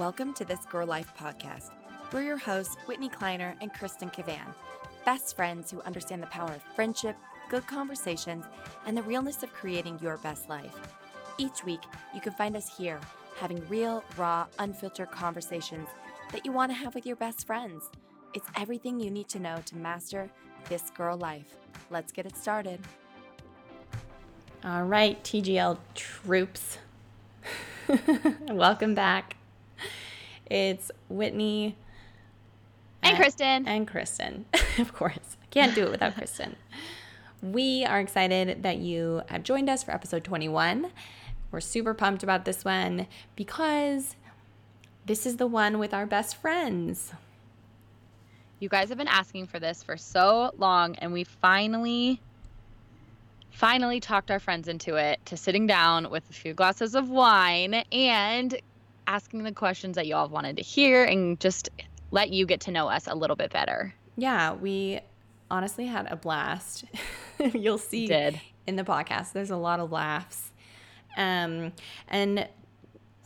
Welcome to This Girl Life podcast. We're your hosts, Whitney Kleiner and Kristen Cavan, best friends who understand the power of friendship, good conversations, and the realness of creating your best life. Each week, you can find us here having real, raw, unfiltered conversations that you want to have with your best friends. It's everything you need to know to master this girl life. Let's get it started. All right, TGL troops. Welcome back. It's Whitney and Kristen. And Kristen, of course. I can't do it without Kristen. We are excited that you have joined us for episode 21. We're super pumped about this one because this is the one with our best friends. You guys have been asking for this for so long, and we finally, finally talked our friends into it to sitting down with a few glasses of wine and asking the questions that y'all wanted to hear and just let you get to know us a little bit better. Yeah, we honestly had a blast. You'll see Did. in the podcast. There's a lot of laughs. Um, and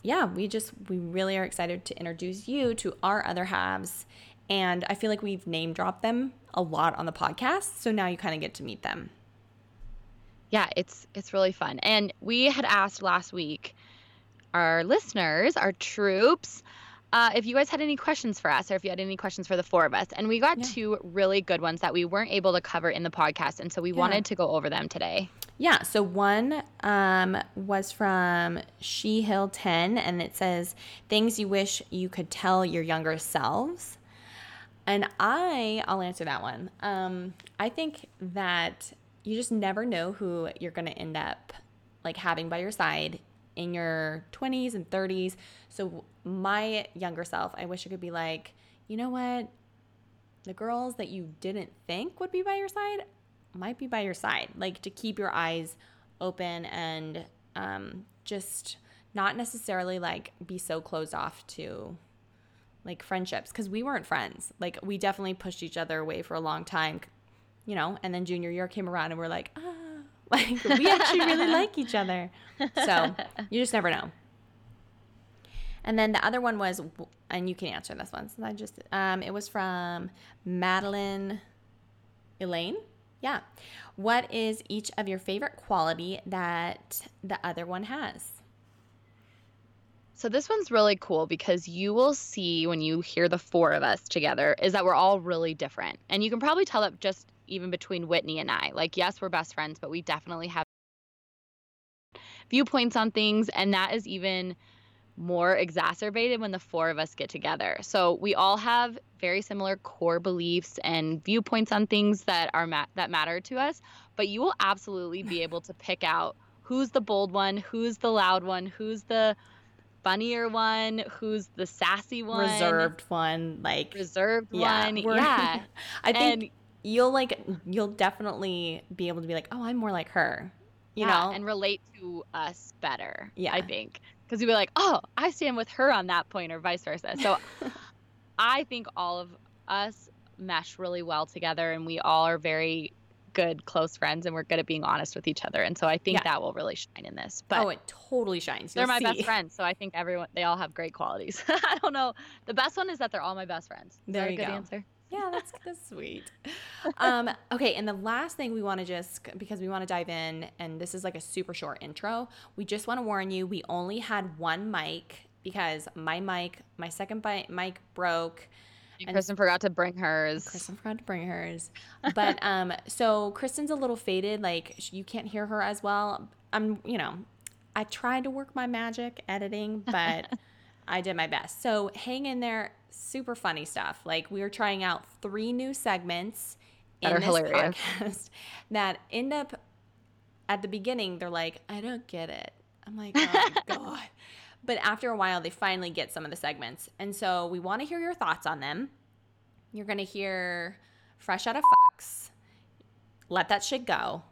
yeah, we just we really are excited to introduce you to our other halves and I feel like we've name dropped them a lot on the podcast. So now you kind of get to meet them. Yeah, it's it's really fun. And we had asked last week our listeners, our troops, uh, if you guys had any questions for us or if you had any questions for the four of us. And we got yeah. two really good ones that we weren't able to cover in the podcast. And so we yeah. wanted to go over them today. Yeah. So one um, was from She Hill 10, and it says, Things you wish you could tell your younger selves. And I, I'll answer that one. Um, I think that you just never know who you're going to end up like having by your side in your 20s and 30s. So my younger self, I wish I could be like, you know what? The girls that you didn't think would be by your side might be by your side. Like to keep your eyes open and um, just not necessarily like be so closed off to like friendships because we weren't friends. Like we definitely pushed each other away for a long time, you know. And then junior year came around and we're like, ah, like we actually really like each other. So you just never know. And then the other one was, and you can answer this one. So I just, um, it was from Madeline Elaine. Yeah. What is each of your favorite quality that the other one has? So this one's really cool because you will see when you hear the four of us together is that we're all really different. And you can probably tell that just even between Whitney and I. Like yes, we're best friends, but we definitely have viewpoints on things and that is even more exacerbated when the four of us get together. So we all have very similar core beliefs and viewpoints on things that are ma- that matter to us, but you will absolutely be able to pick out who's the bold one, who's the loud one, who's the funnier one, who's the sassy one, reserved one, like reserved yeah, one. Yeah, I think and, you'll like you'll definitely be able to be like, oh, I'm more like her, you yeah, know, and relate to us better. Yeah, I think because you'll be like, oh, I stand with her on that point, or vice versa. So, I think all of us mesh really well together, and we all are very good close friends and we're good at being honest with each other. And so I think yeah. that will really shine in this. But oh, it totally shines. You'll they're my see. best friends, so I think everyone they all have great qualities. I don't know. The best one is that they're all my best friends. There you good go. answer? Yeah, that's that's sweet. Um, okay, and the last thing we want to just because we want to dive in, and this is like a super short intro. We just want to warn you: we only had one mic because my mic, my second mic broke. And Kristen forgot to bring hers. Kristen forgot to bring hers. But um, so Kristen's a little faded. Like you can't hear her as well. I'm, you know, I tried to work my magic editing, but I did my best. So hang in there. Super funny stuff. Like we are trying out three new segments that in this hilarious. podcast that end up at the beginning. They're like, I don't get it. I'm like, oh god. But after a while, they finally get some of the segments. And so we want to hear your thoughts on them. You're going to hear Fresh Out of Fucks, Let That Shit Go,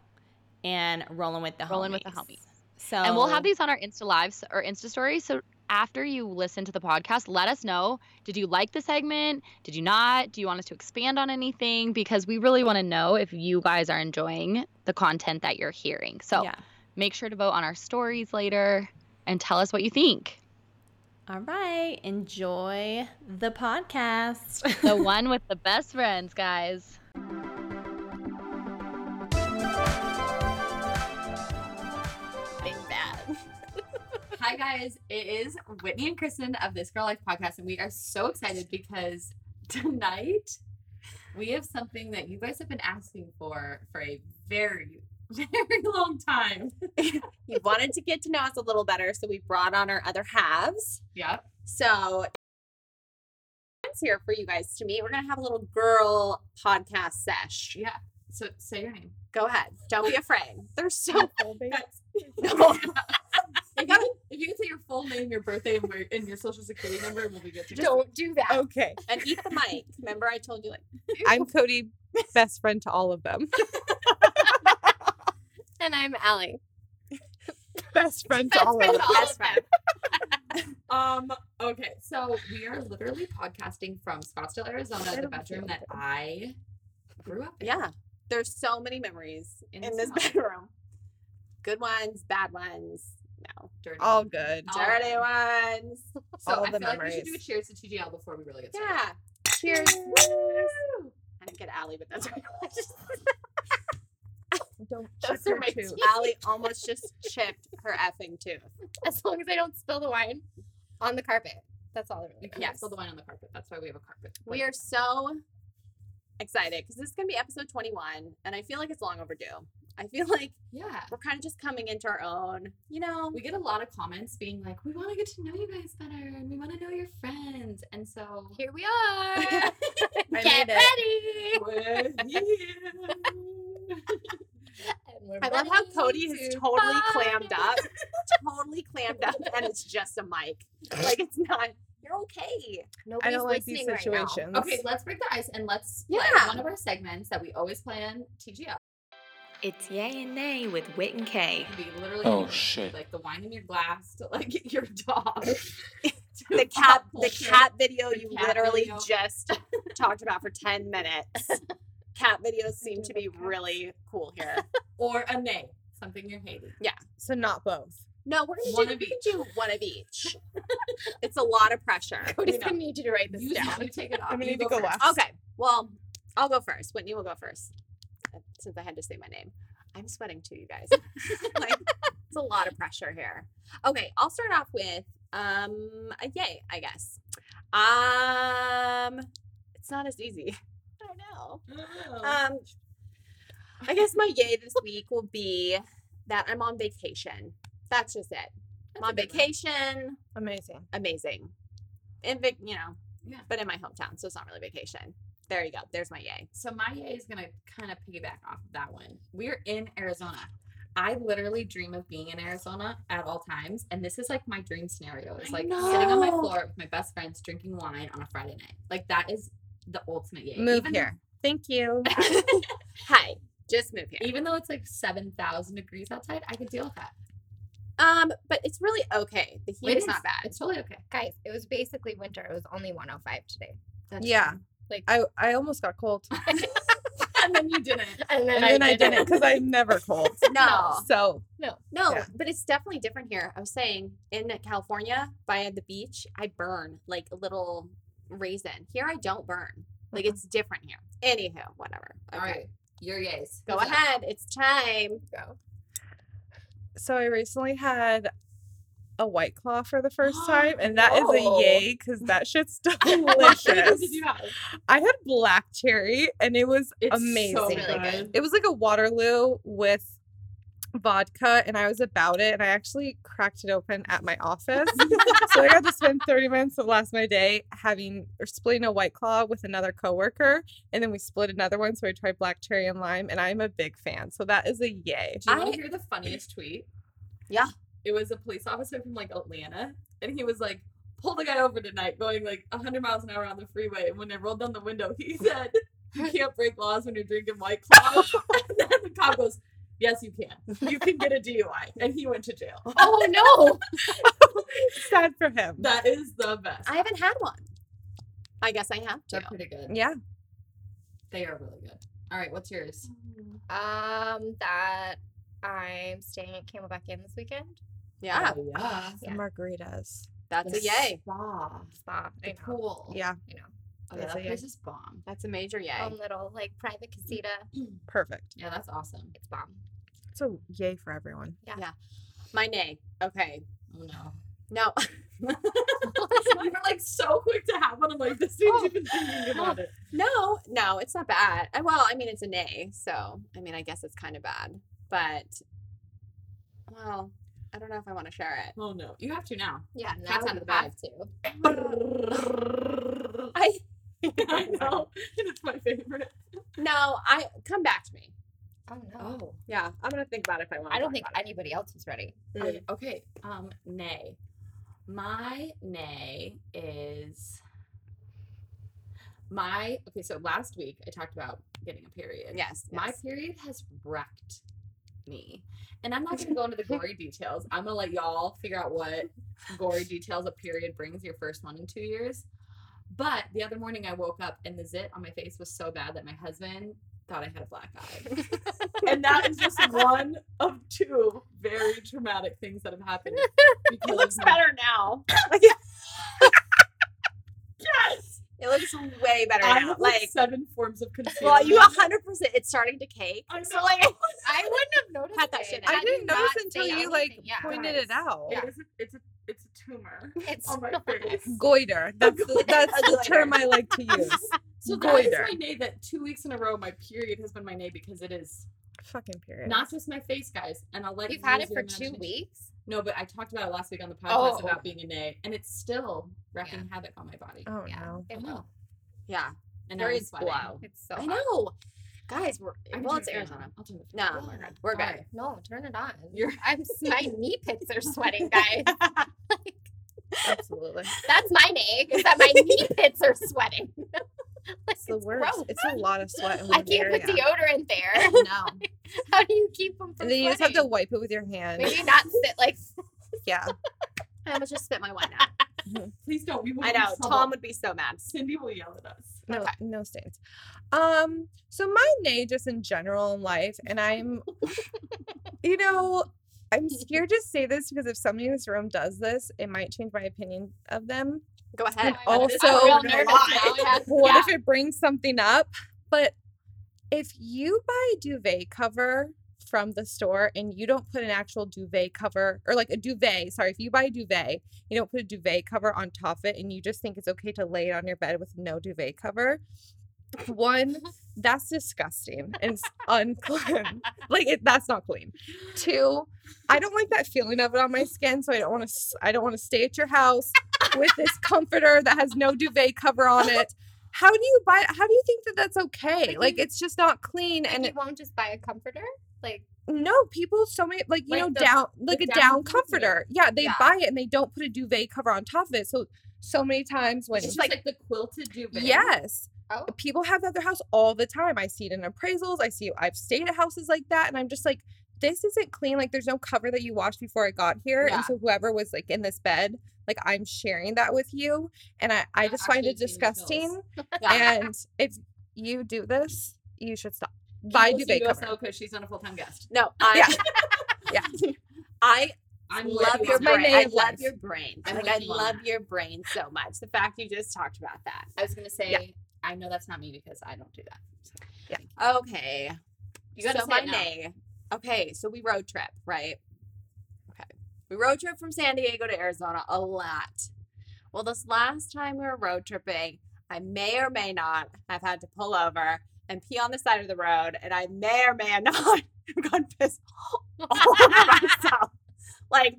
and Rolling with the Rolling Homies. with the Homies. So, and we'll have these on our Insta Lives or Insta Stories. So after you listen to the podcast, let us know. Did you like the segment? Did you not? Do you want us to expand on anything? Because we really want to know if you guys are enjoying the content that you're hearing. So yeah. make sure to vote on our stories later and tell us what you think. All right. Enjoy the podcast. The one with the best friends, guys. Hi guys, it is Whitney and Kristen of This Girl Life podcast, and we are so excited because tonight we have something that you guys have been asking for for a very, very long time. We wanted to get to know us a little better, so we brought on our other halves. Yep. So it's here for you guys to meet. We're gonna have a little girl podcast sesh. Yeah. So say your name. Go ahead. Don't be afraid. They're so No. If, you, if you can say your full name, your birthday, and, where, and your social security number, we'll be good to go. don't do that. Okay. And eat the mic. Remember I told you like I'm Cody, best friend to all of them. and I'm Allie. Best friend to all of them. Best friend. Um. Okay. So we are literally podcasting from Scottsdale, Arizona, the bedroom that I grew up in. Yeah. There's so many memories In in, the this bedroom. Good ones, bad ones. No. Dirty. All good. All Dirty right. ones. So all I feel like we should do a memories. cheers to TGL before we really get started. Yeah. Cheers. Woo! I didn't get Allie, but that's okay. Don't Those are my tooth. teeth. Allie almost just chipped her effing tooth. as long as I don't spill the wine on the carpet. That's all that really matters. Yes. spill the wine on the carpet. That's why we have a carpet. We are so excited because this is going to be episode 21, and I feel like it's long overdue. I feel like Yeah. we're kind of just coming into our own, you know? We get a lot of comments being like, "We want to get to know you guys better, and we want to know your friends." And so Here we are. Get ready. we're here. I love how Cody has to totally clammed up, totally clammed up, and it's just a mic. Like it's not. You're okay. Nobody's I don't like these listening right now. Okay, let's break the ice and let's play Yeah. one of our segments that we always play on TGL. It's Yay and Nay with Wit and Kay. It literally Oh, shit. like the wine in your glass to like your dog. The cat, the cat video The you cat literally video. just talked about for 10 minutes. Cat videos seem to be really cool here. or a nay, something you're hating. Yeah. So not both. No, we're gonna One do, of we can do one of each. it's a lot of pressure. Cody's know. gonna need you to write this You, down. you take it off. I'm gonna need to go first. last. Okay, well, I'll go first. Whitney will go first. Since I had to say my name. I'm sweating too, you guys. like, it's a lot of pressure here. Okay, I'll start off with um a yay, I guess. Um it's not as easy. I don't know. Oh. Um, I guess my yay this week will be that I'm on vacation. That's just it. I'm on good one. vacation. Amazing. Amazing. In Vic, you know, Yeah. but in my hometown, so it's not really vacation. There you go. There's my yay. So my yay is gonna kind of piggyback off of that one. We're in Arizona. I literally dream of being in Arizona at all times, and this is like my dream scenario. It's like sitting on my floor with my best friends, drinking wine on a Friday night. Like that is the ultimate yay. Move Even here. Thank you. Hi. Just move here. even though it's like seven thousand degrees outside, I could deal with that. Um, but it's really okay. The heat It is is. not bad. It's totally okay. Guys, it was basically winter. It was only 105 today. That's Yeah. true. Like, I, I almost got cold. and then you didn't. and then, And then I didn't because I'm never cold. No. So No, Yeah. but it's definitely different here. I was saying in California by the beach, I burn like a little raisin. Here I don't burn. Like mm-hmm. it's different here. Anywho, whatever. All right, your yays. Go Who's up? ahead. It's time. go. so I recently had a white claw for the first time, and that is Whoa. a oh. yay because that shit's What delicious. did you have? I had black cherry, and it was It's amazing. So Really good. good. It was like a Waterloo with vodka, and I was about it, and I actually cracked it open at my office. so I got to spend 30 minutes of last my day having or splitting a white claw with another coworker, and then we split another one. So I tried black cherry and lime, and I'm a big fan. So that is a yay. Do you want to hear the funniest tweet? Yeah. It was a police officer from like Atlanta, and he was like, "Pull the guy over tonight, going like 100 miles an hour on the freeway." And when they rolled down the window, he said, "You can't break laws when you're drinking White Claws." and then the cop goes, "Yes, you can. You can get a DUI," and he went to jail. Oh no! Sad for him. That is the best. I haven't had one. I guess I have to. They're pretty good. yeah. They are really good. All right, what's yours? Um, that I'm staying at Camelback Inn this weekend. Yeah. Oh, yeah. Some margaritas. That's a yay. Spa. Spa. The pool. Yeah, You know. Oh, That's yeah, that place is bomb. That's a major yay. Own little like private mm. casita. perfect. Yeah, that's awesome. It's bomb. It's a yay for everyone. Yeah. Yeah. My nay. Okay. Oh no. No. you were like so quick to have one. I'm like, this dude's oh, even thinking about it. no, no, it's not bad. Well, I mean, it's a nay. So, I mean, I guess it's kind of bad. But, well, I don't know if I want to share it. Oh no. You have to now. Yeah, Cat's now out we of the have bag. to. I I know. It's my favorite. no, I come back to me. Oh no. Oh. Yeah, I'm gonna think about it if I want. I don't think anybody else is ready. Okay, okay. Um, nay. My nay is my okay, so last week I talked about getting a period. Yes, My period has wrecked me. And I'm not gonna go into the gory details. I'm gonna let y'all figure out what gory details a period brings your first one in two years. But the other morning I woke up and the zit on my face was so bad that my husband thought I had a black eye. and that is just one of two very traumatic things that have happened. It looks better now. Yes. It looks way better I now. have like Like, seven forms of concealer. well, you 100. percent It's starting to cake. I'm So like, I wouldn't have noticed Had that it. shit I didn't did notice until you like. Yeah. pointed it out. It is a, it's a it's a tumor It's on my face. Goiter. That's the, that's the term I like to use. So that is my nay that two weeks in a row my period has been my nay because it is Fucking period. not just my face, guys. And I'll let You've had it for two weeks. No, but I talked about it last week on the podcast Oh. about being a nay, and it's still wrecking havoc on my body. Oh Yeah. no. It oh. will. yeah, And there is I'm periods sweating. blow. It's so I hot. know, guys. We're I can well, turn it's the Arizona. on. I'll turn the No, oh fan on. we're good. We're good. Alright. No, turn it on. You're- I'm my knee pits are sweating, guys. Absolutely. That's my name. Is that my knee pits are sweating? like, It's the worst. gross. It's a lot of sweat in I can't area. put deodorant there. No. How do you keep them from and then you just have to wipe it with your hand. Maybe not sit like. Yeah. I almost just spit my wine out. Please don't. We will I be know. Tom would be so mad. Cindy will yell at us. No, no stains. Um, so my nay just in general in life, and I'm you know, I'm scared to say this because if somebody in this room does this, it might change my opinion of them. Go ahead. I'm also- real no nervous lie. now. Yeah. What Yeah. if it brings something up? But if you buy a duvet cover from the store and you don't put an actual duvet cover or like a duvet, sorry, if you buy a duvet, you don't put a duvet cover on top of it and you just think it's okay to lay it on your bed with no duvet cover. One, that's disgusting and unclean. like it, that's not clean. Two, I don't like that feeling of it on my skin, so I don't want to. I don't want to stay at your house with this comforter that has no duvet cover on it. How do you buy? How do you think that that's okay? Like it's just not clean, And and you it, won't just buy a comforter? Like, no people so many like you Like know the- down like a down, down comforter. Yeah, they Yeah. buy it and they don't put a duvet cover on top of it. So so many times when It's just like, the quilted duvet. yes, oh, people have that at their house all the time. I see it in appraisals. I see I've stayed at houses like that, and I'm just like, this isn't clean. Like, there's no cover that you washed before I got here, Yeah. and so whoever was like in this bed, like I'm sharing that with you, and I I That just find it actually gave me chills. disgusting. Yeah. And if you do this, you should stop. Buy duvet cover. because she's not a full time guest. No, I. Yeah. I I'm love your that. brain. I love your brain. I'm like I love your brain so much. The fact you just talked about that. I was gonna say I know that's not me because I don't do that. So. Okay. You gotta so say now. Okay, so we road trip, right? Okay. We road trip from San Diego to Arizona a lot. Well, this last time we were road tripping, I may or may not have had to pull over and pee on the side of the road, and I may or may not have gone piss all over myself. Like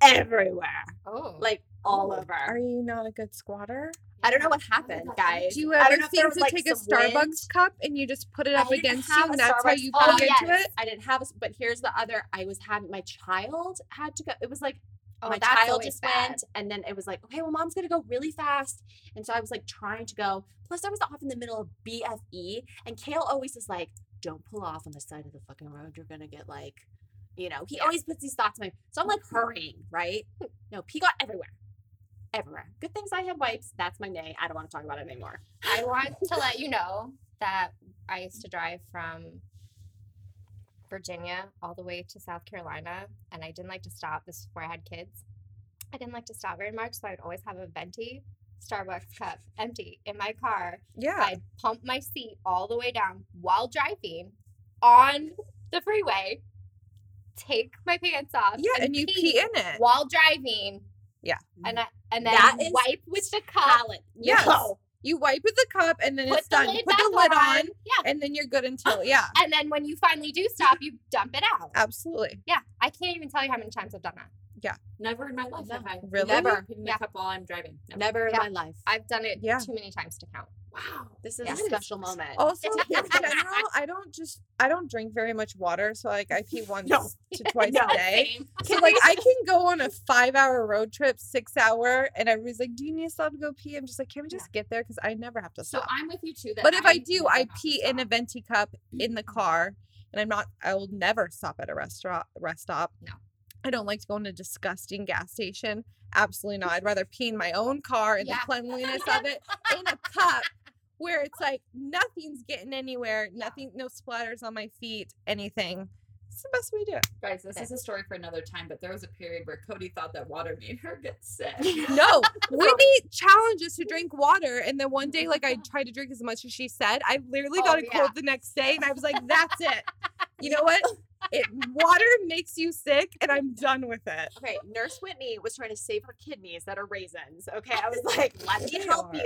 everywhere. oh. Like all Ooh. over. Are you not a good squatter? I don't know what happened, guys. Do you I ever don't know if there think to like, take a Starbucks wind. cup and you just put it up against you, and that's how you cup. plug Oh, into yes. it? I didn't have, a, but here's the other. I was having my child had to go. It was like oh, my child just bad. went, and then it was like, okay, well, mom's gonna go really fast, and so I was like trying to go. Plus, I was off in the middle of BFE, and Kale always is like, "Don't pull off on the side of the fucking road. You're gonna get like." You know, he always puts these thoughts in my. So I'm like mm-hmm. hurrying, right? Hmm, no, pee got everywhere, everywhere. Good things I have wipes. That's my nay. I don't want to talk about it anymore. I want to let you know that I used to drive from Virginia all the way to South Carolina, and I didn't like to stop. This is before I had kids. I didn't like to stop very much, so I'd always have a venti Starbucks cup empty in my car. Yeah. I'd pump my seat all the way down while driving on the freeway, take my pants off, Yeah, and you pee in it. while driving. Yeah. And I, and then That is wipe with the cup. Talent. Yes. No. You wipe with the cup and then Put it's the done. You put the lid on, on. Yeah. and then you're good until yeah. And then when you finally do stop, you dump it out. Absolutely. Yeah. I can't even tell you how many times I've done that. Never in my life have I Really? Never. peed in Yeah. a cup while I'm driving. Never. Never in Yeah. my life. I've done it Yeah. too many times to count. Wow. This is Yeah. a special moment. Also, in general, I don't just I don't drink very much water, so like I pee once No. to twice No. a day. Same. So like I can go on a five hour road trip, six hour, and everybody's like, "Do you need to stop to go pee?" I'm just like, "Can we just get there?" Because I never have to stop. So. I'm with you too. That but if I do, I pee in a venti cup in the car, and I'm not. I will never stop at a restaurant rest stop. No. I don't like to go in a disgusting gas station. Absolutely not. I'd rather pee in my own car and Yeah. the cleanliness of it in a cup where it's like nothing's getting anywhere, nothing, no splatters on my feet, anything. It's the best way to do it. Guys, this is a story for another time, but there was a period where Cody thought that water made her get sick. No, Whitney challenged us to drink water, and then one day, like I tried to drink as much as she said. I literally oh, got Oh, a yeah. cold the next day, and I was like, "That's it. You know what? It water makes you sick, and I'm done with it." Okay, Nurse Whitney was trying to save her kidneys that are raisins. Okay, I was like, let me help you.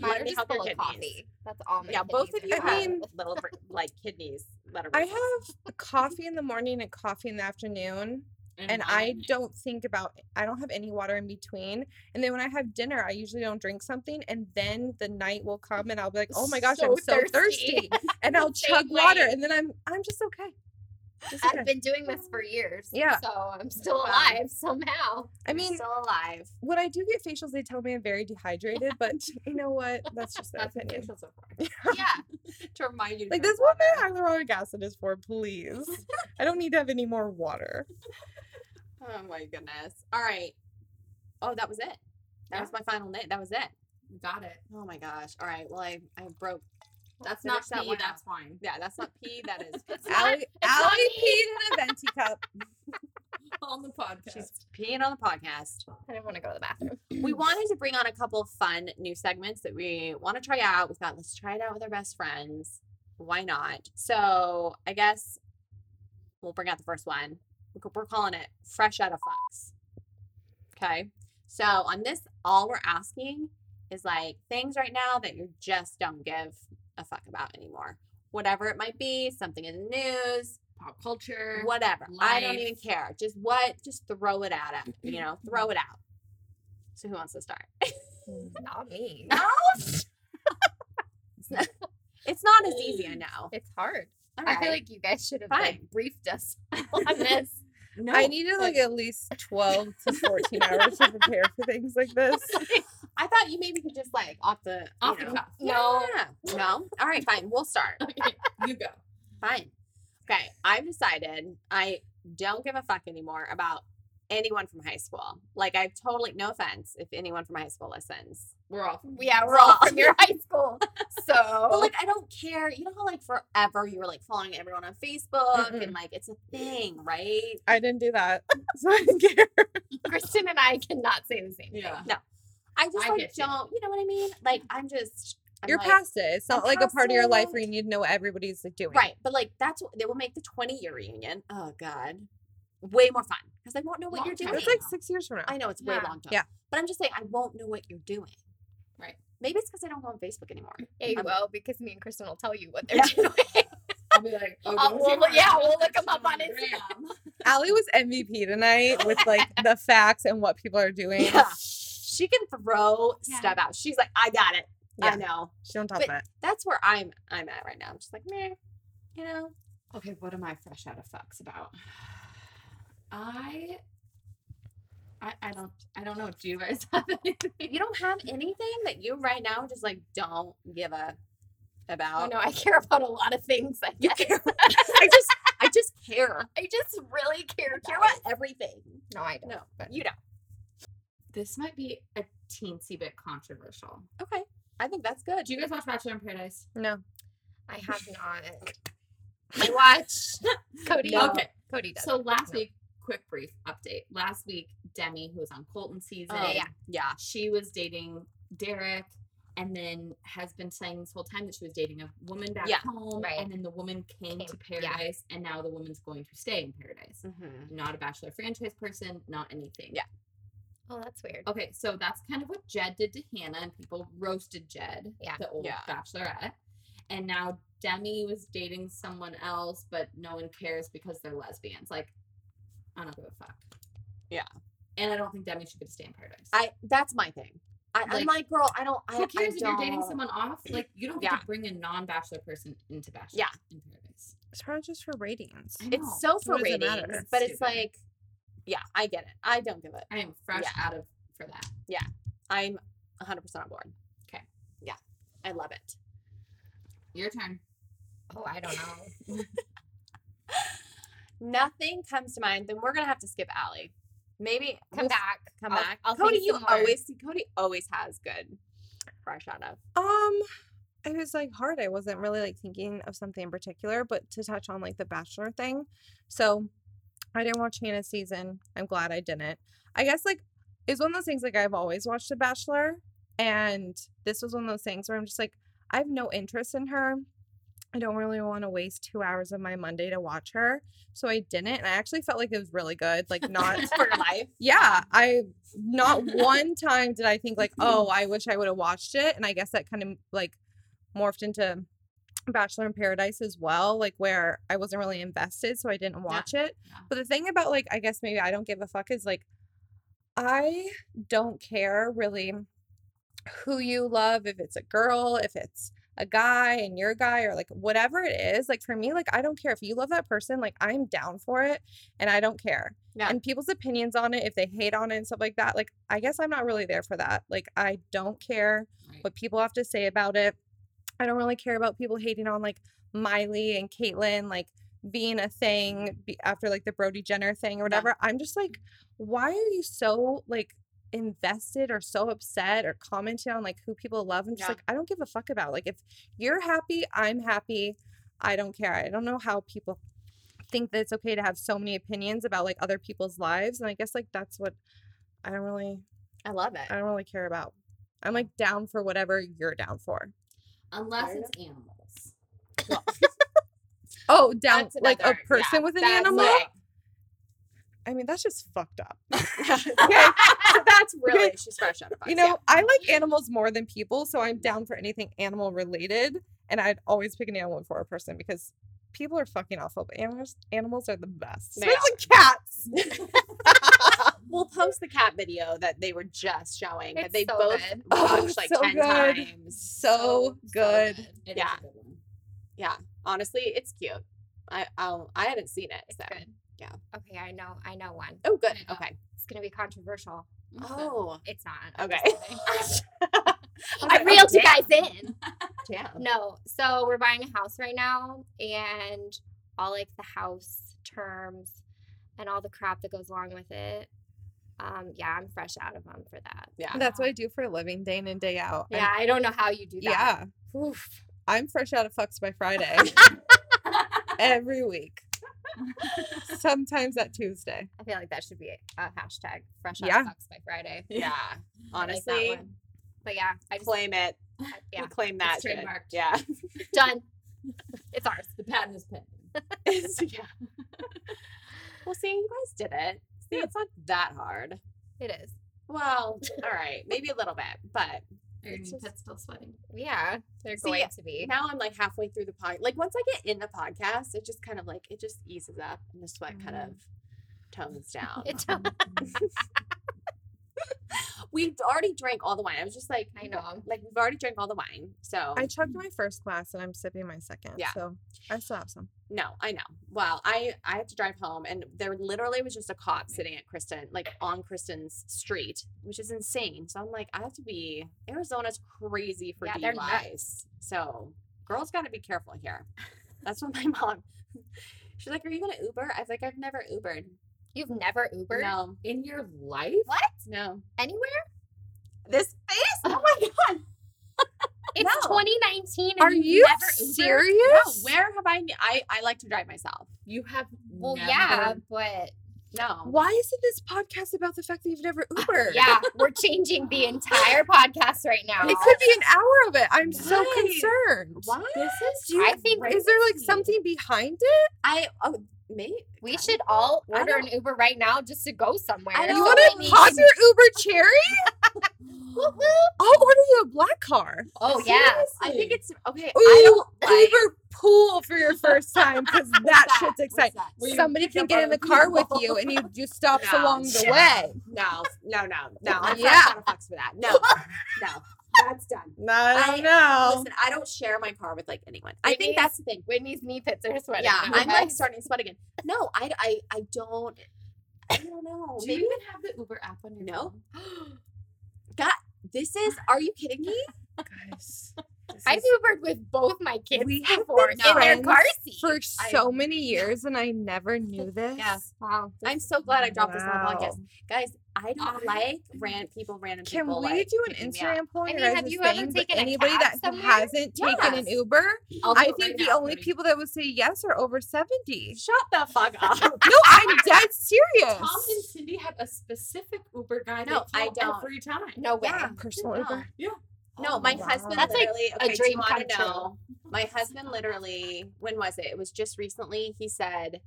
Mine Let me help your kidneys. coffee. That's all my Yeah, both of you are. I have mean- little like kidneys that are I raisins. have coffee in the morning and coffee in the afternoon, and I don't think about. I don't have any water in between. And then when I have dinner, I usually don't drink something, and then the night will come, and I'll be like, "Oh my gosh, So I'm so thirsty. thirsty," and I'll Same chug water, and then I'm I'm just okay. Just. I've been doing this for years. Yeah. So I'm still alive somehow. I mean, still alive. when I do get facials, they tell me I'm very dehydrated, but you know what? That's just their That's opinion. facials are for. Yeah. To remind you. Like this that's what my hyaluronic acid is for, please. I don't need to have any more water. Oh my goodness. All right. Oh, that was it. That Yeah. was my final name. That was it. Got it. Oh my gosh. All right. Well, I I broke. That's not pee, one that's out. wine. Yeah, that's not pee. That is. It's not- Allie, not Allie peed in a venti cup. On the podcast. She's peeing on the podcast. I didn't want to go to the bathroom. we wanted to bring on a couple of fun new segments that we want to try out. We thought let's try it out with our best friends. Why not? So I guess we'll bring out the first one. We're We're calling it Fresh Out of Fucks. Okay. So on this, all we're asking is like things right now that you just don't give a fuck about anymore. Whatever it might be, something in the news, Pop culture. whatever. I don't even care. Just what? Just throw it at him. You know, mm-hmm. throw it out. So who wants to start? Mm-hmm. Not me. No. it's not as easy, I know. It's hard. All I feel like you guys should have like briefed us on this. no. I needed like at least 12 to 14 hours to prepare for things like this. I thought you maybe could just like off the Off the know. cuff. No. Yeah. No. All right, fine. We'll start. Okay, you go. Fine. Okay. I've decided I don't give a fuck anymore about anyone from high school. Like I've totally no offense if anyone from high school listens. We're off. Yeah, we're all from your high school. So But like I don't care. You know how like forever you were like following everyone on Facebook and like it's a thing, right? I didn't do that. So I didn't care. Kristen and I cannot say the same Yeah. thing. I just I like don't you know what I mean? Like I'm just I'm You're like, past it. It's I'm not like a part of your life where you need to know what everybody's like, doing. Right, but like that's what they will make the 20 year reunion. Oh god. Way more fun because I won't know what Long you're doing. It's like six years from now. I know it's way long time. Yeah. But I'm just saying I won't know what you're doing. Right. Maybe it's because I don't go on Facebook anymore. Yeah, you I'm- will because me and Kristen will tell you what they're Yeah. doing. I'll be like, oh, I'll- we'll look- my yeah, we'll look 'em on up on Instagram. Allie was MVP tonight with like the facts and what people are doing. Yeah. She can throw Yeah. stuff out. She's like, I got it. Yeah. I know. She don't talk But- that. That's where I'm I'm at right now. I'm just like, meh. You know? Okay, what am I fresh out of fucks about? I, I, I don't, I don't know. Do you guys have anything? You don't have anything that you right now just like don't give a about. I know I care about a lot of things. I, You care. I just I just care. I just really care. Care about everything. No, I don't. No, you don't. This might be a teensy bit controversial. Okay. I think that's good. Do you guys watch Bachelor in Paradise? No. I have not. I watch Cody. Okay. Cody does. So last No. week, quick brief update. Last week, Demi, who was on Colton season. Oh, yeah. Yeah. She was dating Derek and then has been saying this whole time that she was dating a woman back Yeah, home. right. And then the woman came, Came- to yeah. paradise and now the woman's going to stay in paradise. Mhm. Not a Bachelor franchise person, not anything. Yeah. Oh, that's weird. Okay, so that's kind of what Jed did to Hannah, and people roasted Jed, Yeah. the old Yeah. bachelorette. And now Demi was dating someone else, but no one cares because they're lesbians. Like, I don't give a fuck. Yeah. And I don't think Demi should get to stay in paradise. I that's my thing. I, I'm Like, like, girl, I don't. I, Who cares I if you're dating someone off? Like, you don't get Yeah. to bring a non-bachelor person into bachelor Yeah. in paradise. It's probably just for ratings. It's so for What does it ratings, matter? but it's like, yeah, I get it. I don't give it. I am fresh Yeah. out of for that. Yeah, I'm 100 percent on board. Okay. Yeah, I love it. Your turn. Oh, I don't know. Nothing comes to mind. Then we're gonna have to skip Allie. Maybe Come we'll back. Come I'll- back. I'll Cody, you some more. always Cody always has good fresh out of. Um, it was like hard. I wasn't really like thinking of something in particular, but to touch on like the Bachelor thing. So I didn't watch Hannah's season. I'm glad I didn't. I guess like it's one of those things like I've always watched The Bachelor, and this was one of those things where I'm just like I have no interest in her. I don't really want to waste two hours of my Monday to watch her, so I didn't. And I actually felt like it was really good. Like not for life. yeah i not one time did i think like mm-hmm. oh i wish i would have watched it and i guess that kind of like morphed into bachelor in paradise as well like where i wasn't really invested so i didn't watch it Yeah. but the thing about like i guess maybe i don't give a fuck is like i don't care really who you love if it's a girl if it's a guy and you're a guy or like whatever it is like for me like i don't care if you love that person like i'm down for it and i don't care Yeah. and people's opinions on it if they hate on it and stuff like that like i guess i'm not really there for that like i don't care Right. what people have to say about it i don't really care about people hating on like miley and caitlyn like being a mm-hmm. thing after like the brody jenner thing or whatever. I'm just like why are you so like invested or so upset or commenting on like who people love? I'm just Yeah. like i don't give a fuck about it. like if you're happy i'm happy. I don't care. I don't know how people think that it's okay to have so many opinions about like other people's lives and i guess like that's what i don't really I love it. i don't really care about. I'm like down for whatever you're down for Unless it's animals. oh down That's like a another- yeah, person with an that's animal? like- i mean that's just fucked up. Okay, so that's really she's fresh out of us. you know i like animals more than people so i'm down for anything animal related and i'd always pick an animal for a person because people are fucking awful but animals animals are the best. They especially cats. Yeah. we'll post the cat video that they were just showing that It's they so both good. Oh, watched like so 10 good. times. so good It is Yeah. good. Yeah. Honestly, it's cute. I I'll, I haven't seen it. It's so. good. Yeah. Okay, I know. I know one. Oh, good. There you go. Okay. It's gonna be controversial. Oh. It's not. I'm Okay. just. I I oh, reeled you guys in. Damn. No, so we're buying a house right now, and all like the house terms and all the crap that goes along with it. Um, yeah, I'm fresh out of them for that. Yeah. that's what i do for a living day in and day out I'm- Yeah, I don't know how you do that. yeah Oof. i'm fresh out of fucks by friday every week sometimes that tuesday I feel like that should be a hashtag fresh out Yeah. of fucks by Friday. Yeah. I like Honestly. But yeah, I just claim it. I- yeah, We claim that. It's shit. trademarked. Yeah. done. It's ours. The patent is pending. It's- yeah. Well, see, you guys did it. See, it's not that hard. It is. Well, all right, maybe a little bit, but Are your It's just- still sweating? Yeah, they're See, going to be. now I'm like halfway through the pod. Like once I get in the podcast, it just kind of like it just eases up and the sweat kind mm-hmm. of tones down. It we've already drank all the wine. I was just like, I know. like we've already drank all the wine. So i chugged my first glass and i'm sipping my second Yeah. so i still have some no, I know. Well, I I had to drive home, and there literally was just a cop sitting at Kristen, like on Kristen's street, which is insane. So I'm like, I have to be. Arizona's crazy for Yeah, they're DUIs. So girls got to be careful here. That's what my mom. She's like, "Are you gonna Uber?" I was like, "I've never Ubered." You've never Ubered No, In your life? What? no. anywhere? This face? Oh my god! It's No. 2019. And are you've never serious No, where have I? I I like to drive myself. You have Well, never- yeah, but No. Why isn't this podcast about the fact that you've never Ubered? Yeah, we're changing the entire podcast right now. It could be an hour of it. I'm so concerned. What? This is Do you, I think- is there like something behind it? I oh maybe we should all order an Uber right now just to go somewhere. I You want to pause your Uber Cherry? I'll order you a black car. Oh yeah. I think it's okay. I Ooh, don't like Uber pool for your first time because that that? shit's exciting. that? Somebody can get in the other car with you and you do stops No. along the Yeah. way. No, no, no, no. I'm Yeah. yeah. not fucks for that. No, no. That's done. No, I don't know. Listen, I don't share my car with like anyone. I think that's the thing. Whitney's knee pits are sweating. Yeah, now, I'm like starting to sweat again. No, I, I, I don't. I don't know. Do Maybe you even have the Uber app on your No. phone? God, this is. Are you kidding me? Guys, this I've Ubered with both my kids We have before been in their car seat. for I- so many years and I never knew this. Yeah. wow. I'm so glad I dropped this on the Wow. podcast, guys. I don't I- like ran people, random Can people. we like, do an picking me up. Instagram poll I mean, have you ever taken a anybody that somewhere? hasn't taken an Uber, I think right the now, only Cody. people that would say yes are over 70. Shut the fuck up. No, I'm dead serious. Tom and Cindy have a specific Uber guy. No, I don't. every time. No way. Yeah. Personal No. Uber. Yeah. Oh no, Oh my wow. husband That's like literally. a okay, do dream come true. know? My husband literally. When was it? It was just recently. He said,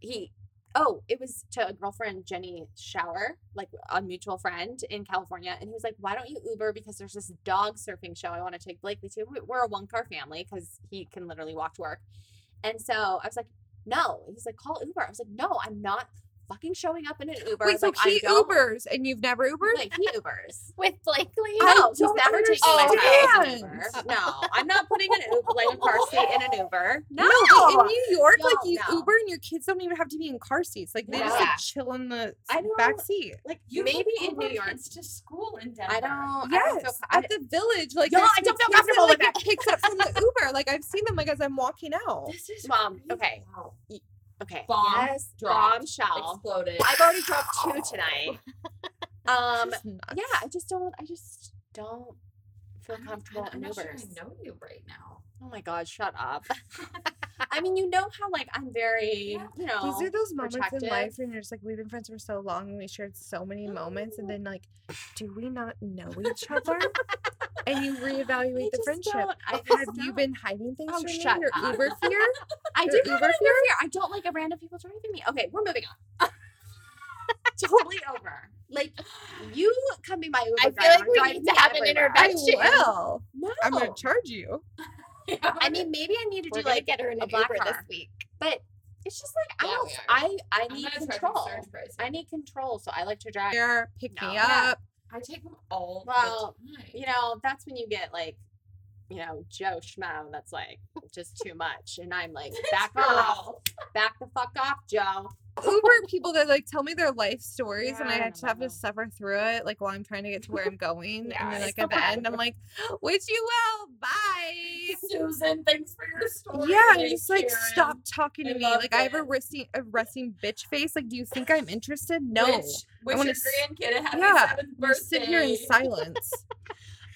he. Oh, it was to a girlfriend, Jenny Shower, like a mutual friend in California, and he was like, "Why don't you Uber? Because there's this dog surfing show I want to take Blakely to. We- We're a one car family because he can literally walk to work." And so I was like, "No." He's like, "Call Uber." I was like, "No, I'm not fucking showing up in an Uber." I Wait, so like, I he don't- Ubers and you've never Ubered? Like he Ubers. With Blakely? No, he's don't never taken my child in an understand. Uber. No, I'm not putting an Uber like a car seat in an Uber. No, but in New York, like you no. Uber and your kids don't even have to be in car seats. Like they just Yeah. like chill in the I s- know. back seat. like You maybe in New York. it's to school in Denver. I don't. I don't Yes, feel, at the village, like Yo, there's I don't kids feel comfortable that, with like, get picked up from the Uber. Like I've seen them like as I'm walking out. This is Mom, crazy. okay. Wow. Okay. Bomb yes, dropped. bombshell. Exploded. I've already dropped two tonight. Um, Just yeah, I just don't. I just don't feel I'm- comfortable I'm in not sure I know you right now. Oh my god, shut up. I mean, you know how like I'm very, Yeah. you know, These are those moments in life when you're just like, we've been friends for so long and we shared so many moments, and then like, do we not know each other? and you I reevaluate the friendship. don't- I Have you don't. been hiding things Oh, from me? shut Your up. Uber fear? I do Uber fear? fear. I don't like a random people driving me. Okay, we're moving on. totally over. Like you can be my Uber I feel driver. like we need to have an everywhere. I intervention. will. No, I'm gonna charge you. I mean, maybe I need to We're do like, get her in a an black Uber this week. but it's just like I Yeah, don't. I I I'm need gonna charge you control. I need control, so I like to drive. Here, pick No. me up. I take them all Well, the time. You know, that's when you get like, you know, Joe Schmo. That's like just too much, and I'm like, back off, back the fuck off, Joe. Who Uber people that like tell me their life stories and I Yeah, just have no. to suffer through it like while I'm trying to get to where I'm going. Yeah, and then like at the end I'm like, wish you well, bye. Susan, thanks for your story. Yeah, and just like Karen. stop talking to I me. love Like I have a resting a resting bitch face. Like, do you think I'm interested? No. Wish, wish wanna your grandkid a happy yeah, seventh I'm gonna sit here in silence.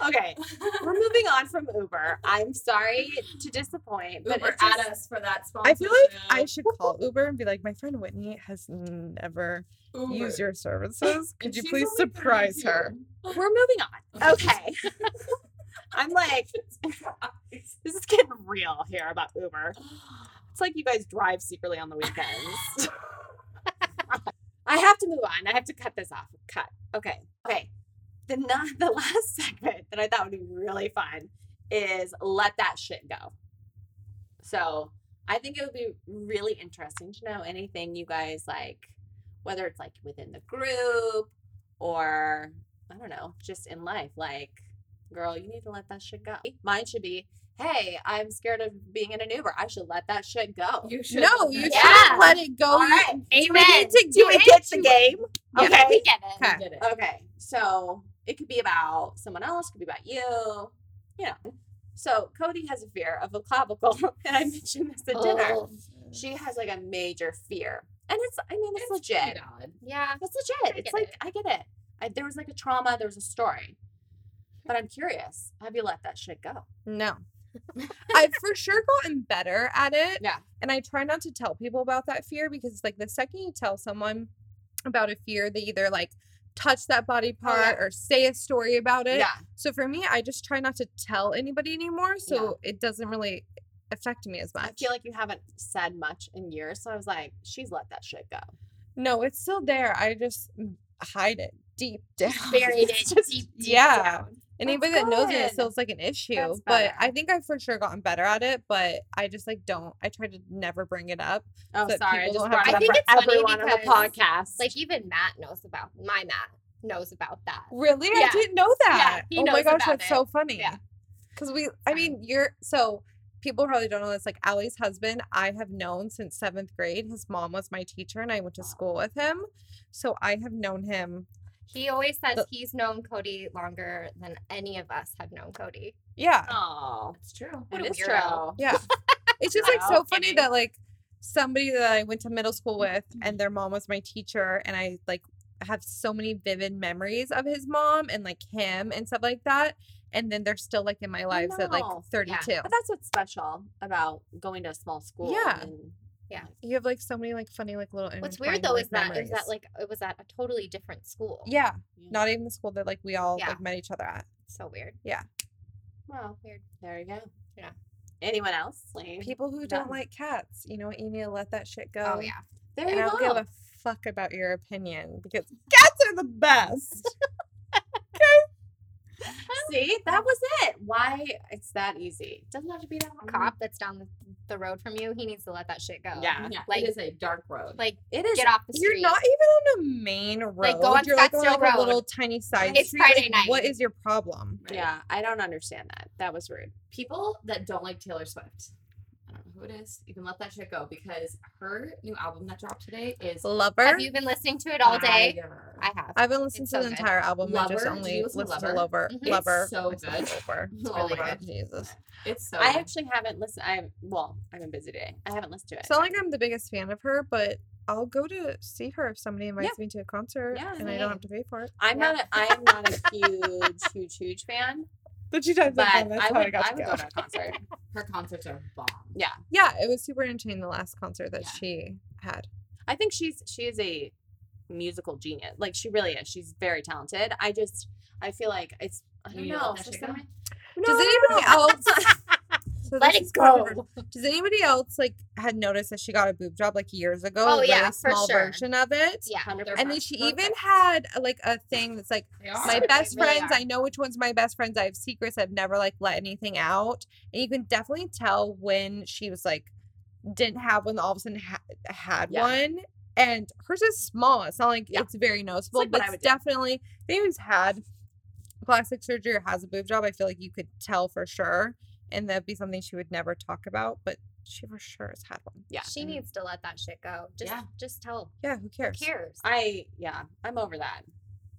Okay, we're moving on from Uber. I'm sorry to disappoint, but Uber it's just, at us for that sponsorship. I feel like I should call Uber and be like, my friend Whitney has never Uber. used your services. Could you please surprise 32. her? we're moving on. Okay. I'm like, this is getting real here about Uber. It's like you guys drive secretly on the weekends. I have to move on. I have to cut this off. Cut. Okay. Okay. The not the last segment that I thought would be really fun is let that shit go. So I think it would be really interesting to know anything you guys like, whether it's like within the group or I don't know, just in life. Like, girl, you need to let that shit go. Mine should be, hey, I'm scared of being in an Uber. I should let that shit go. You should. No, you Yeah. shouldn't let it go. All You- right. We Amen. to Do we get the into- game? Yeah. Okay. We get it. Okay. go. Get it. Okay. So it could be about someone else, could be about you, you know. So Cody has a fear of a clavicle, and I mentioned this at dinner. Oh, She has like a major fear. And it's, I mean, it's, It's legit. yeah. It's legit. It's like, it. I get it. I, there was like a trauma, there was a story. But I'm curious. Have you let that shit go? No. I've for sure gotten better at it. Yeah. And I try not to tell people about that fear because it's like the second you tell someone about a fear, they either like touch that body Oh, yeah. part or say a story about it. Yeah. So for me, I just try not to tell anybody anymore. So it doesn't really affect me as much. I feel like you haven't said much in years, so I was like, she's let that shit go. no, it's still there. I just mm, hide it deep down. Buried it just- deep, deep yeah. down. Anybody That's that knows me, it good. still is like an issue. But I think I've for sure gotten better at it. But I just like don't. I try to never bring it up. Oh, that sorry, I people just don't have brought it to- up I think for it's funny everyone on the podcast. Like even Matt knows about my Matt knows about that. Really? Yeah. I didn't know that. he oh my gosh, about that's it. so funny. Yeah. Because we, I mean, you're so people probably don't know this. Like Allie's husband, I have known since seventh grade. His mom was my teacher, and I went to school with him. So I have known him. He always says The- he's known Cody longer than any of us have known Cody. Yeah. oh, It's true. What it a is weirdo. true. Yeah. It's just like so funny that like somebody that I went to middle school with Mm-hmm. and their mom was my teacher and I like have so many vivid memories of his mom and like him and stuff like that. And then they're still like in my lives at like know. 32. But that's what's special about going to a small school. Yeah. and- You have like so many like funny like little What's weird though like, is that is memories. Uh, that like it was at a totally different school. Yeah. Yeah. Not even the school that like we all Yeah. like met each other at. So weird. Yeah. Well, Weird. there you go. Yeah. Anyone else? Like, People who Yeah. don't like cats, you know what? You need to let that shit oh, go. Oh yeah. there And you I don't go. give a fuck about your opinion because cats are the best. See, that was it. Why it's that easy? It doesn't have to be that hard. Cop that's down the, the road from you, he needs to let that shit go. Yeah. Yeah, Like- it is a dark road. Like It is. get off the street. You're not even on a main road. Like, go on You're like on Scottsdale like a little tiny side It's street. Friday like, night. is your problem? Right? Yeah, I don't understand that. That was rude. people that don't like Taylor Swift. I who it is. You can let that shit go because her new album that dropped today is Lover. Have you been listening to it all day? fire. I have. I haven't listened It's to so the good. entire album. I just Lover? Did only you to listened to Lover? Lover. Mhm. It's Lover. so good. Lover. It's Oh really my good. Jesus. It's so I good. actually haven't listened. I well, I've been busy today. I haven't listened to it. It's not like I'm the biggest fan of her, but I'll go to see her if somebody invites Yeah. me to a concert Yeah, and I don't have to pay for it. I'm Yeah. not. A, I am not a huge, huge, huge fan. But she does But That's I how I would. got I to would go. go to a concert. her concerts are bomb. Yeah, Yeah, it was super entertaining the last concert that Yeah. she had. I think she's she is a musical genius. Like she really is. She's very talented. I just I feel like it's. I don't need to know. let that for shit go? some- Does No, anybody else? So Let this it is go. Does anybody else like had noticed that she got a boob job like years ago? Oh, a yeah, really for small sure. version of it. Yeah. 100%. And then she even had uh, like a thing that's like my best really friends. are. I know which one's my best friends. I have secrets. I've never like let anything out, and you can definitely tell when she was like didn't have one, all of a sudden ha- had Yeah. one. And hers is small. It's not like Yeah. it's very noticeable, like but it's would do. definitely if anyone's had plastic surgery or has a boob job. I feel like you could tell for sure, and that'd be something she would never talk about, but she for sure has had one. yeah. She mm. needs to let that shit go. Just Yeah. just tell. Yeah, who cares? Who cares? I yeah, I'm over that.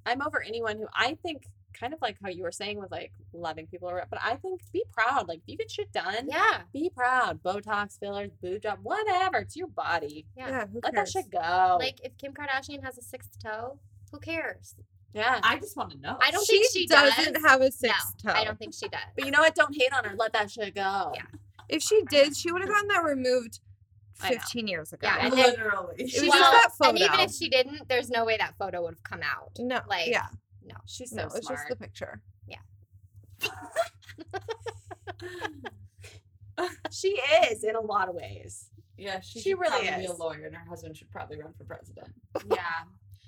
I'm over anyone who I think kind of like how you were saying with like loving people or but I think be proud. Like if you get shit done, yeah. be proud. Botox, fillers, boob job, whatever. It's your body. Yeah. Yeah, who Let cares? that shit go. Like if Kim Kardashian has a sixth toe, who cares? Yeah. I just want to know. I don't she think she doesn't does. have a No, sixth toe. I don't think she does. But you know what? Don't hate on her. Let that shit go. Yeah. If she did, she would have gotten that removed 15 years ago. Yeah, and then- literally. It was Well, just that photo. And even if she didn't, there's no way that photo would have come out. no, like, yeah, No. She's so no, it's just the picture. Yeah. she is in a lot of ways. yeah, she, She should really probably be a lawyer, and her husband should probably run for president. Yeah.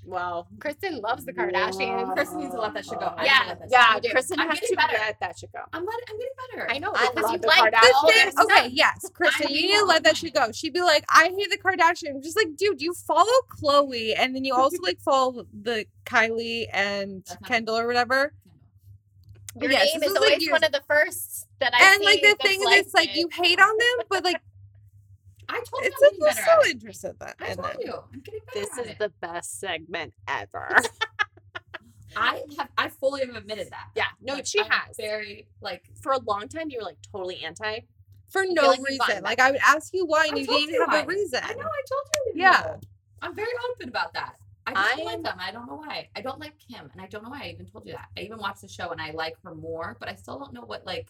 Well. Kristen loves the Kardashians. Kristen needs to let that shit go. I Yeah, need to let that shit Yeah, you. Kristen I'm has getting to better. let that shit go. I'm letting, I'm getting better. I know I because love you the like Kardashians. Thing, okay, yes, Kristen, you need to let that shit go. She'd be like, I hate the Kardashians. Just like, dude, you follow Khloé, and then you also like follow the Kylie and Kendall or whatever. Your Yes, name is was, like, always one of the first that I and like the thing is, it's like you hate on them, but like I told you it's I'm getting better so interested in that. I told you. I'm getting better This is it. the best segment ever. I have. I fully have admitted that. yeah. No, Like, she I'm has. Very like. For a long time, you were like totally anti. for no like reason. Like I would ask you why, and I you didn't you have why. a reason. I know. I told you. Yeah. know. I'm very open about that. I just don't like them. I don't know why. I don't like Kim, and I don't know why I even told you that. I even watched the show, and I like her more, but I still don't know what like.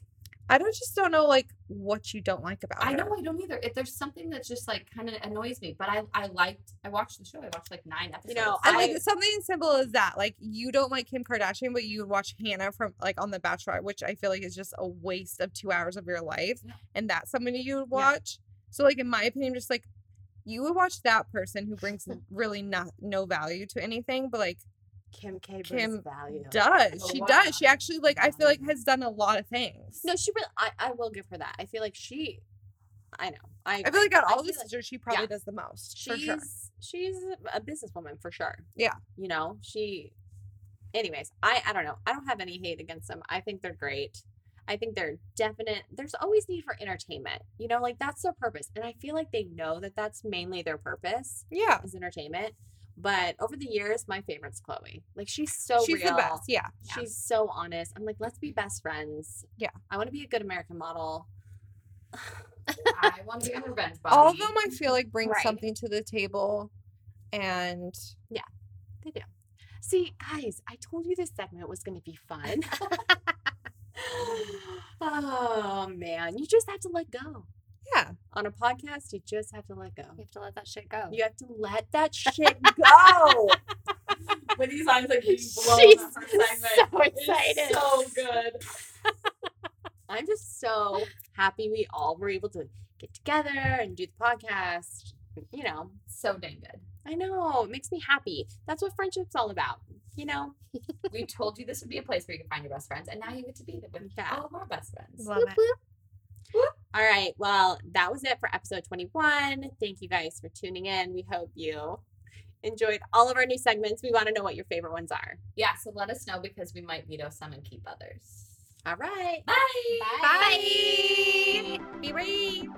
I don't just don't know like what you don't like about I her. know I don't either. If there's something that just like kind of annoys me, but I I liked I watched the show. I watched like nine episodes. You know, And I- like something as simple as that, like you don't like Kim Kardashian, but you would watch Hannah from like on The Bachelor, which I feel like is just a waste of two hours of your life, Yeah. and that's somebody you would Yeah. watch. So like in my opinion, just like you would watch that person who brings really not no value to anything, but like Kim K brings Kim value. does Oh, she wow. does she actually like I feel like has done a lot of things. No, she really. I, I will give her that. I feel like she. I know. I. I feel like out all the like sisters, she probably yeah. does the most she's sure. she's a businesswoman for sure. Yeah. You know she. Anyways, I I don't know. I don't have any hate against them. I think they're great. I think they're definite. There's always need for entertainment. You know, like that's their purpose, and I feel like they know that that's mainly their purpose Yeah, is entertainment. But over the years, my favorite's Khloé. Like she's so she's real. the best. Yeah, She's so honest. I'm like, let's be best friends. Yeah. I want to be a good American model. I want to be on revenge body. all of them I feel like bring Right. something to the table, and yeah, They do. See, guys, I told you this segment was going to be fun. oh, man. You just have to let go. Yeah, On a podcast, you just have to let go. You have to let that shit go. You have to let that shit go. when these sounds like being blown She's up segment. so excited. so good. I'm just so happy we all were able to get together and do the podcast. You know, So dang good. I know. It makes me happy. That's what friendship's all about. You know? We told you this would be a place where you could find your best friends, and now you get to be with Yeah. all of our best friends. love it. All right. Well, that was it for episode 21. Thank you guys for tuning in. We hope you enjoyed all of our new segments. We want to know what your favorite ones are. Yeah. So let us know because we might veto some and keep others. All right. Bye. Bye. Bye. Bye. Be brave.